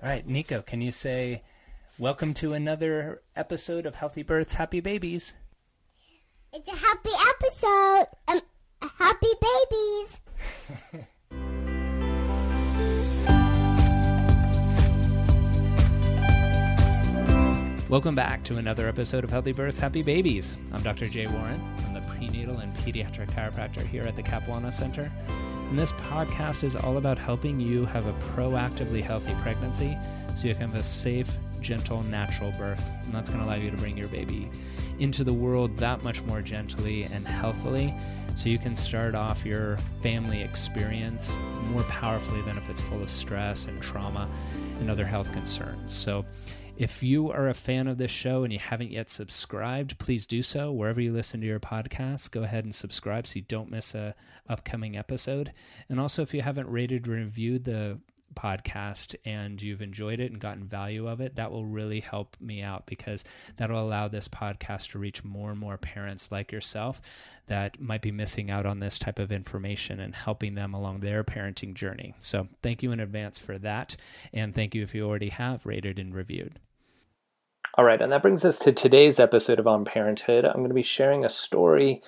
All right, Nico, can you say welcome to another episode of Healthy Births, Happy Babies? It's a happy episode. Um, happy babies. Welcome back to another episode of Healthy Births, Happy Babies. I'm Dr. Jay Warren. I'm the prenatal and pediatric chiropractor here at the Cap Wellness Center. And this podcast is all about helping you have a proactively healthy pregnancy so you can have a safe, gentle, natural birth. And that's going to allow you to bring your baby into the world that much more gently and healthily so you can start off your family experience more powerfully than if it's full of stress and trauma and other health concerns. So, if you are a fan of this show and you haven't yet subscribed, please do so wherever you listen to your podcast. Go ahead and subscribe so you don't miss a upcoming episode. And also, if you haven't rated or reviewed the podcast and you've enjoyed it and gotten value of it, that will really help me out because that'll allow this podcast to reach more and more parents like yourself that might be missing out on this type of information and helping them along their parenting journey. So, thank you in advance for that. And thank you if you already have rated and reviewed. All right, and that brings us to today's episode of On Parenthood. I'm going to be sharing a story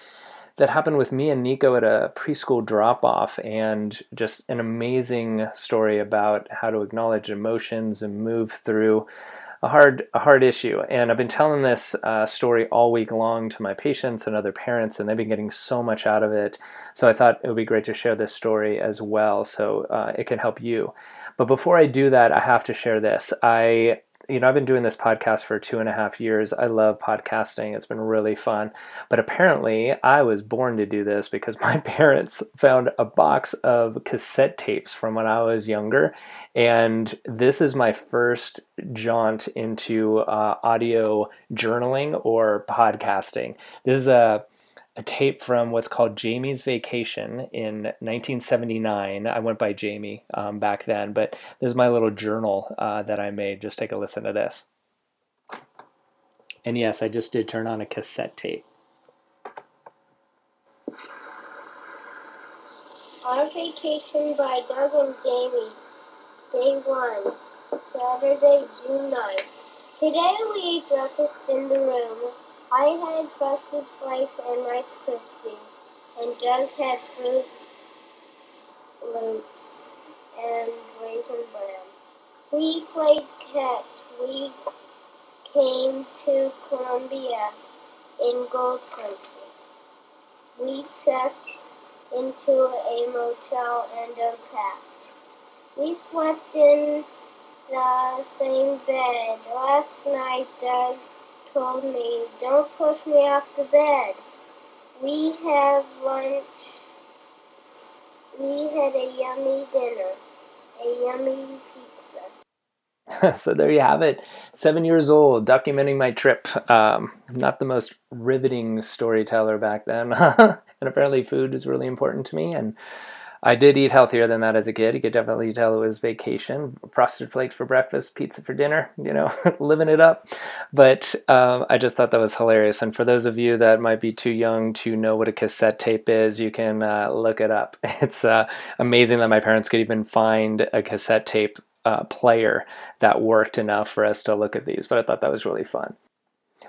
that happened with me and Nico at a preschool drop off, and just an amazing story about how to acknowledge emotions and move through a hard a hard issue. And I've been telling this uh, story all week long to my patients and other parents, and they've been getting so much out of it. So I thought it would be great to share this story as well, so uh, it can help you. But before I do that, I have to share this. I you know, I've been doing this podcast for two and a half years. I love podcasting. It's been really fun. But apparently, I was born to do this because my parents found a box of cassette tapes from when I was younger. And this is my first jaunt into uh, audio journaling or podcasting. This is a a tape from what's called Jamie's Vacation in 1979. I went by Jamie um, back then, but this is my little journal uh, that I made. Just take a listen to this. And yes, I just did turn on a cassette tape. Our vacation by Doug and Jamie. Day one, Saturday, June 9th. Today we ate breakfast in the room. I had frosted flakes and Rice Krispies, and Doug had Froot Loops and Raisin Bran. We played catch. We came to Columbia in Gold Country. We checked into a motel and unpacked. We slept in the same bed. Last night, Doug told me, don't push me off the bed. We have lunch. We had a yummy dinner, a yummy pizza. so there you have it. Seven years old, documenting my trip. Um, not the most riveting storyteller back then. and apparently, food is really important to me. And I did eat healthier than that as a kid. You could definitely tell it was vacation. Frosted flakes for breakfast, pizza for dinner, you know, living it up. But um, I just thought that was hilarious. And for those of you that might be too young to know what a cassette tape is, you can uh, look it up. It's uh, amazing that my parents could even find a cassette tape uh, player that worked enough for us to look at these. But I thought that was really fun.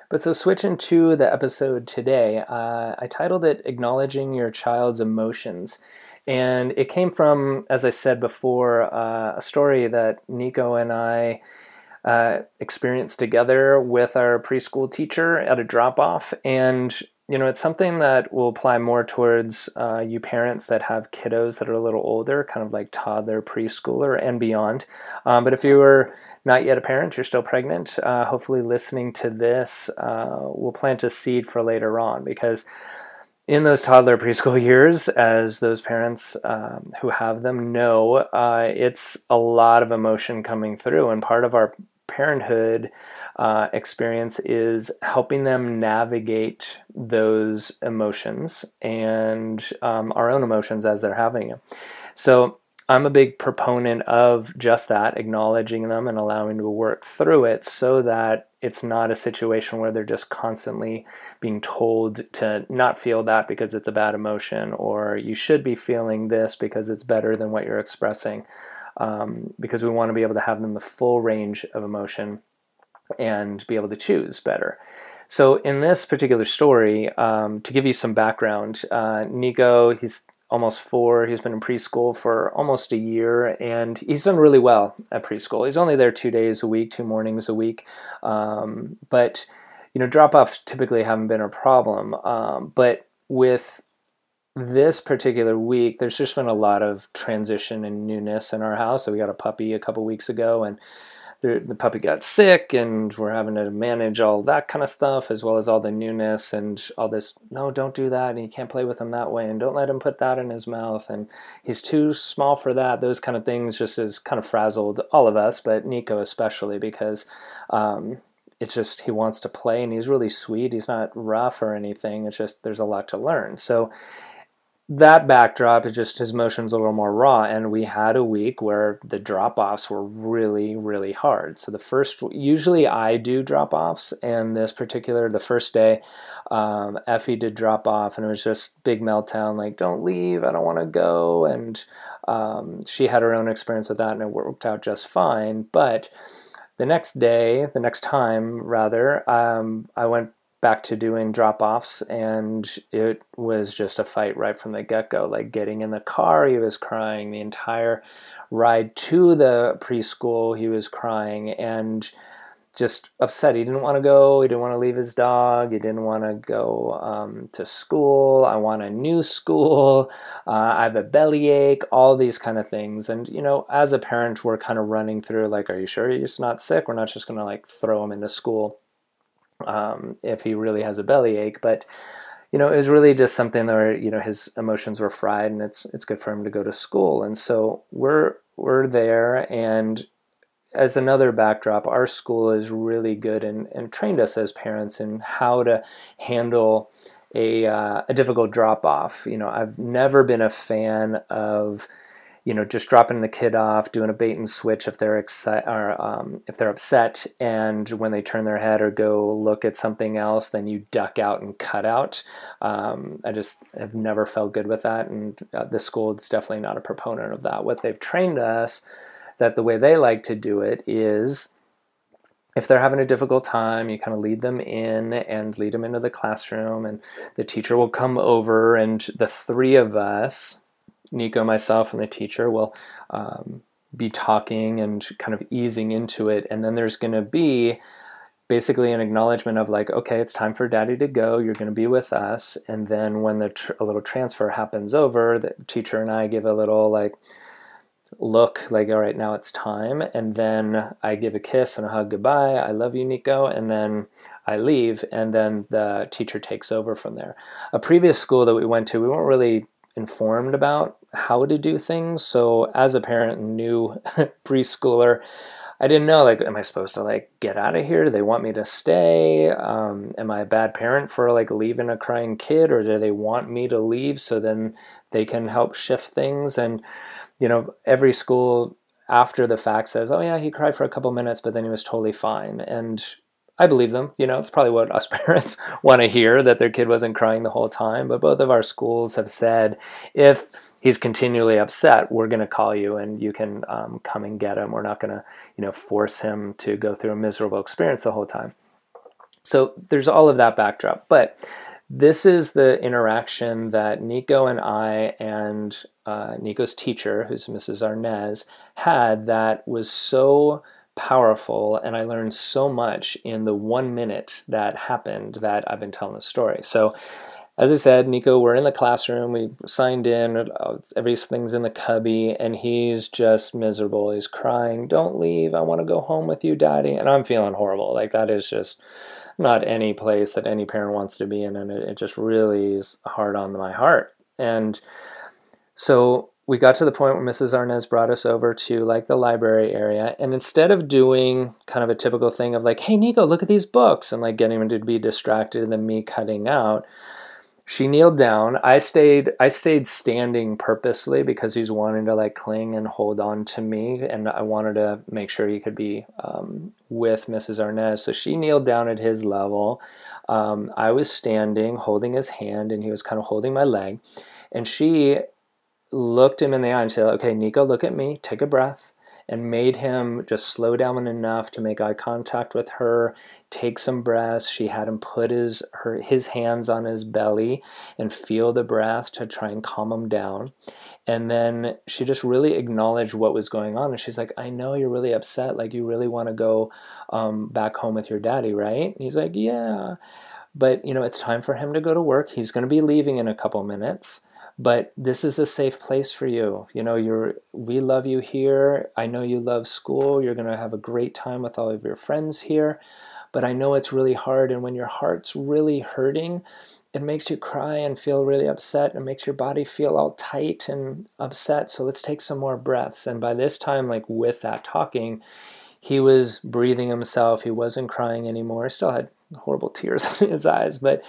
But so switching to the episode today, uh, I titled it Acknowledging Your Child's Emotions. And it came from, as I said before, uh, a story that Nico and I uh, experienced together with our preschool teacher at a drop off. And, you know, it's something that will apply more towards uh, you parents that have kiddos that are a little older, kind of like toddler, preschooler, and beyond. Um, but if you are not yet a parent, you're still pregnant, uh, hopefully listening to this uh, will plant a seed for later on because in those toddler preschool years, as those parents um, who have them know, uh, it's a lot of emotion coming through. And part of our parenthood uh, experience is helping them navigate those emotions and um, our own emotions as they're having them. So I'm a big proponent of just that, acknowledging them and allowing to work through it so that it's not a situation where they're just constantly being told to not feel that because it's a bad emotion or you should be feeling this because it's better than what you're expressing. um, because we want to be able to have them the full range of emotion and be able to choose better. So, in this particular story, um, to give you some background, uh, Nico, he's almost four. He's been in preschool for almost a year, and he's done really well at preschool. He's only there two days a week, two mornings a week, um, but you know, drop offs typically haven't been a problem. Um, but with this particular week, there's just been a lot of transition and newness in our house. So we got a puppy a couple weeks ago, and the puppy got sick and we're having to manage all that kind of stuff as well as all the newness and all this no don't do that and you can't play with him that way and don't let him put that in his mouth and he's too small for that those kind of things just has kind of frazzled all of us but nico especially because um, it's just he wants to play and he's really sweet. He's not rough or anything. It's just there's a lot to learn. So that backdrop is just his motion's a little more raw and we had a week where the drop offs were really really hard. So the first usually i do drop offs and this particular the first day um, effie did drop off and it was just big meltdown like don't leave i don't want to go and um, she had her own experience with that and it worked out just fine. But the next day the next time rather um, i went back to doing drop offs, and it was just a fight right from the get go. Like getting in the car, he was crying. The entire ride to the preschool, he was crying and just upset. He didn't want to go. He didn't want to leave his dog. He didn't want to go um, to school. I want a new school. Uh, I have a bellyache. All these kind of things. And you know, as a parent, we're kind of running through like, "Are you sure you're just not sick? We're not just going to like throw him into school." Um, if he really has a bellyache. But you know, it was really just something where you know his emotions were fried, and it's it's good for him to go to school. And so we're we're there, and as another backdrop, our school is really good and, and trained us as parents in how to handle a, uh, a difficult drop off. You know, I've never been a fan of you know, just dropping the kid off, doing a bait and switch if they're exci- or um, if they're upset, and when they turn their head or go look at something else, then you duck out and cut out. Um, I just have never felt good with that, and uh, the school is definitely not a proponent of that. What they've trained us that the way they like to do it is if they're having a difficult time, you kind of lead them in and lead them into the classroom, and the teacher will come over, and the three of us, Nico, myself, and the teacher will um, be talking and kind of easing into it. And then there's going to be basically an acknowledgement of like, okay, it's time for daddy to go. You're going to be with us. And then when the tr- a little transfer happens over, the teacher and I give a little like look, like, all right, now it's time. And then I give a kiss and a hug goodbye. I love you, Nico. And then I leave, and then the teacher takes over from there. A previous school that we went to, we weren't really informed about how to do things. So as a parent new preschooler, I didn't know like am I supposed to like get out of here? Do they want me to stay? Um, am I a bad parent for like leaving a crying kid or do they want me to leave so then they can help shift things and you know every school after the fact says, "Oh yeah, he cried for a couple minutes, but then he was totally fine." And I believe them. You know, it's probably what us parents want to hear that their kid wasn't crying the whole time. But both of our schools have said if he's continually upset, we're going to call you and you can um, come and get him. We're not going to, you know, force him to go through a miserable experience the whole time. So there's all of that backdrop. But this is the interaction that Nico and I and uh, Nico's teacher, who's Mrs. Arnez, had that was so powerful and I learned so much in the one minute that happened that I've been telling the story. So, as I said, Nico, we're in the classroom. We signed in. Uh, everything's in the cubby, and he's just miserable. He's crying. Don't leave. I want to go home with you, Daddy. And I'm feeling horrible. Like that is just not any place that any parent wants to be in, and it, it just really is hard on my heart. And so we got to the point where Mrs. Arnez brought us over to like the library area, and instead of doing kind of a typical thing of like, "Hey Nico, look at these books," and like getting him to be distracted and then me cutting out, she kneeled down. I stayed. I stayed standing purposely because he's wanting to like cling and hold on to me, and I wanted to make sure he could be um, with Mrs. Arnez. So she kneeled down at his level. Um, I was standing, holding his hand, and he was kind of holding my leg, and she looked him in the eye and said, Okay, Nico, look at me, take a breath and made him just slow down enough to make eye contact with her, take some breaths. She had him put his her his hands on his belly and feel the breath to try and calm him down. And then she just really acknowledged what was going on. And she's like, I know you're really upset. Like, you really want to go um, back home with your daddy, right? And he's like, Yeah. But, you know, it's time for him to go to work. He's going to be leaving in a couple minutes but this is a safe place for you. You know you're we love you here. I know you love school. You're going to have a great time with all of your friends here. But i know it's really hard and when your heart's really hurting it makes you cry and feel really upset. And makes your body feel all tight and upset. So let's take some more breaths. And by this time like with that talking he was breathing himself. He wasn't crying anymore. Still had horrible tears in his eyes. But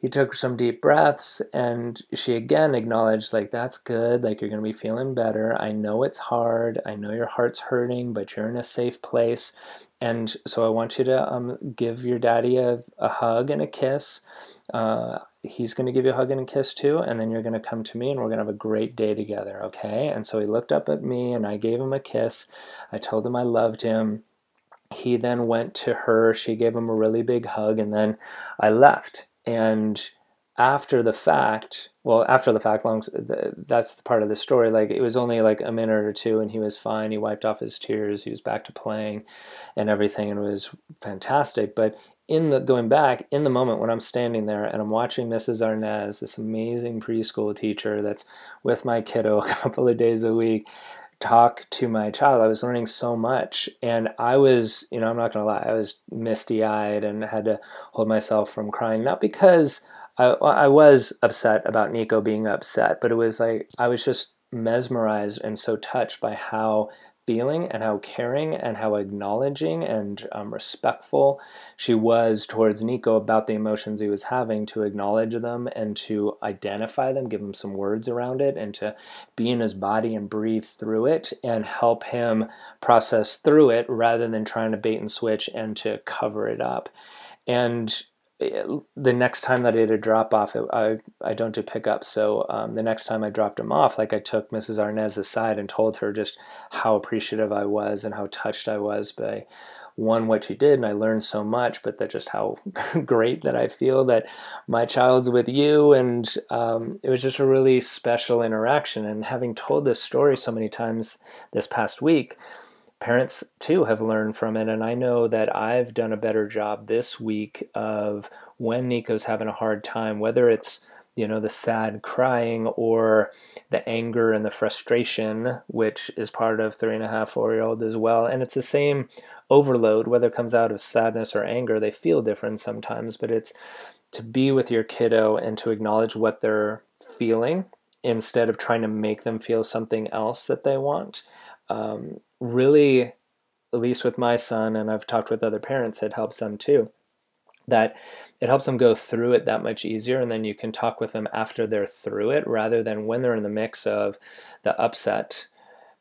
he took some deep breaths and she again acknowledged like that's good like you're going to be feeling better. I know it's hard. I know your heart's hurting but you're in a safe place. And so i want you to um, give your daddy a, a hug and a kiss. Uh, he's going to give you a hug and a kiss too and then you're going to come to me and we're going to have a great day together okay? And so he looked up at me and i gave him a kiss. I told him i loved him. He then went to her. She gave him a really big hug and then i left and after the fact well after the fact long that's the part of the story like it was only like a minute or two and he was fine. He wiped off his tears. He was back to playing and everything and it was fantastic. But in the going back in the moment when i'm standing there and i'm watching mrs arnaz this amazing preschool teacher that's with my kiddo a couple of days a week talk to my child. I was learning so much, and I was, you know, I'm not gonna lie, I was misty eyed and had to hold myself from crying, not because I, I was upset about Nico being upset, but it was like I was just mesmerized and so touched by how feeling and how caring and how acknowledging and um, respectful she was towards Nico about the emotions he was having, to acknowledge them and to identify them, give him some words around it, and to be in his body and breathe through it and help him process through it rather than trying to bait and switch and to cover it up. And the next time that I did a drop off, I, I don't do pickup. So um, the next time I dropped him off, like I took Mrs. Arnez aside and told her just how appreciative I was and how touched I was by one, what she did. And I learned so much, but that just how great that I feel that my child's with you. And um, it was just a really special interaction. And having told this story so many times this past week, parents too have learned from it. And I know that I've done a better job this week of when Nico's having a hard time, whether it's you know the sad crying or the anger and the frustration which is part of three and a half four year old as well and it's the same overload whether it comes out of sadness or anger they feel different sometimes but it's to be with your kiddo and to acknowledge what they're feeling instead of trying to make them feel something else that they want um, really, at least with my son, and I've talked with other parents, it helps them too. That it helps them go through it that much easier, and then you can talk with them after they're through it rather than when they're in the mix of the upset.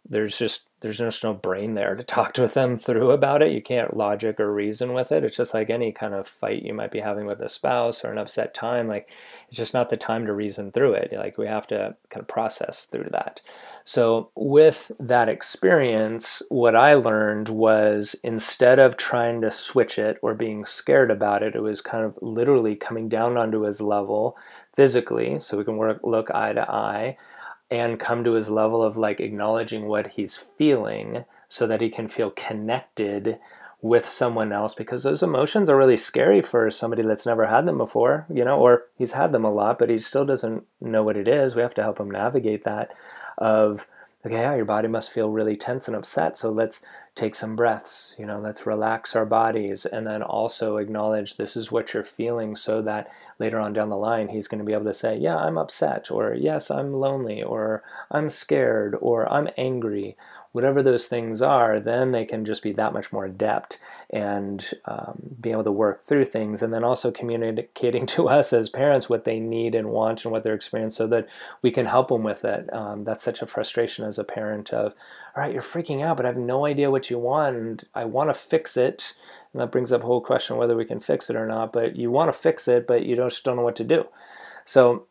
There's just there's just no brain there to talk with them through about it. You can't logic or reason with it. It's just like any kind of fight you might be having with a spouse or an upset time. Like it's just not the time to reason through it. Like we have to kind of process through that. So with that experience, what I learned was instead of trying to switch it or being scared about it, it was kind of literally coming down onto his level physically, so we can work look eye to eye and come to his level of like acknowledging what he's feeling so that he can feel connected with someone else because those emotions are really scary for somebody that's never had them before, you know, or he's had them a lot, but he still doesn't know what it is. We have to help him navigate that of okay, yeah, your body must feel really tense and upset. So let's take some breaths, you know, let's relax our bodies and then also acknowledge this is what you're feeling so that later on down the line, he's going to be able to say, yeah, I'm upset, or yes, I'm lonely, or I'm scared, or I'm angry, whatever those things are, then they can just be that much more adept and um, be able to work through things. And then also communicating to us as parents what they need and want and what they're experiencing so that we can help them with it. Um, that's such a frustration as a parent of, all right, you're freaking out, but I have no idea what you want. And I want to fix it. And that brings up a whole question whether we can fix it or not. But you want to fix it, but you just don't know what to do. So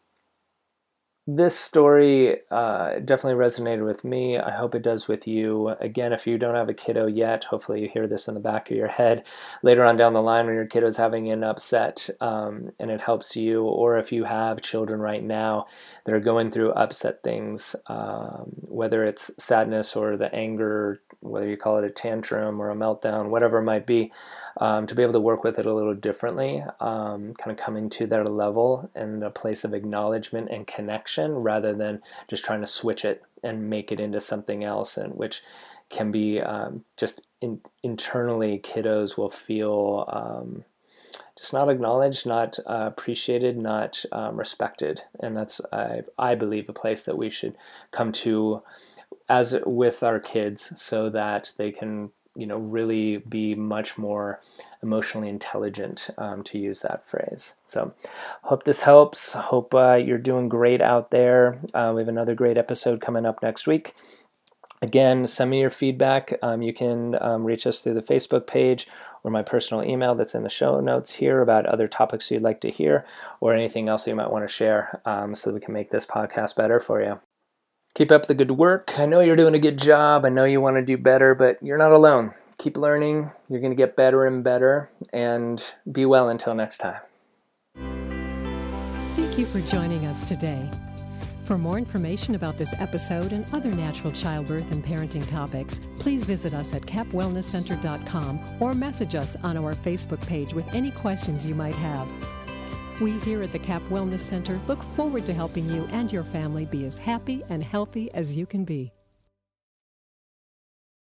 this story uh, definitely resonated with me. I hope it does with you. Again, if you don't have a kiddo yet, hopefully you hear this in the back of your head later on down the line when your kiddo's having an upset um, and it helps you. Or if you have children right now that are going through upset things, um, whether it's sadness or the anger, whether you call it a tantrum or a meltdown, whatever it might be, um, to be able to work with it a little differently, um, kind of coming to their level and a place of acknowledgement and connection rather than just trying to switch it and make it into something else, and which can be um, just in, internally kiddos will feel um, just not acknowledged, not uh, appreciated, not um, respected, and that's I, I believe a place that we should come to as with our kids so that they can you know really be much more emotionally intelligent um, to use that phrase. So hope this helps. Hope uh, you're doing great out there. Uh, we have another great episode coming up next week. Again send me your feedback. Um, you can um, reach us through the facebook page or my personal email that's in the show notes here about other topics you'd like to hear or anything else you might want to share um, so that we can make this podcast better for you Keep up the good work. I know you're doing a good job. I know you want to do better, but you're not alone. Keep learning. You're going to get better and better. And be well until next time. Thank you for joining us today. For more information about this episode and other natural childbirth and parenting topics, please visit us at capwellnesscenter.com or message us on our Facebook page with any questions you might have. We here at the CAP Wellness Center look forward to helping you and your family be as happy and healthy as you can be.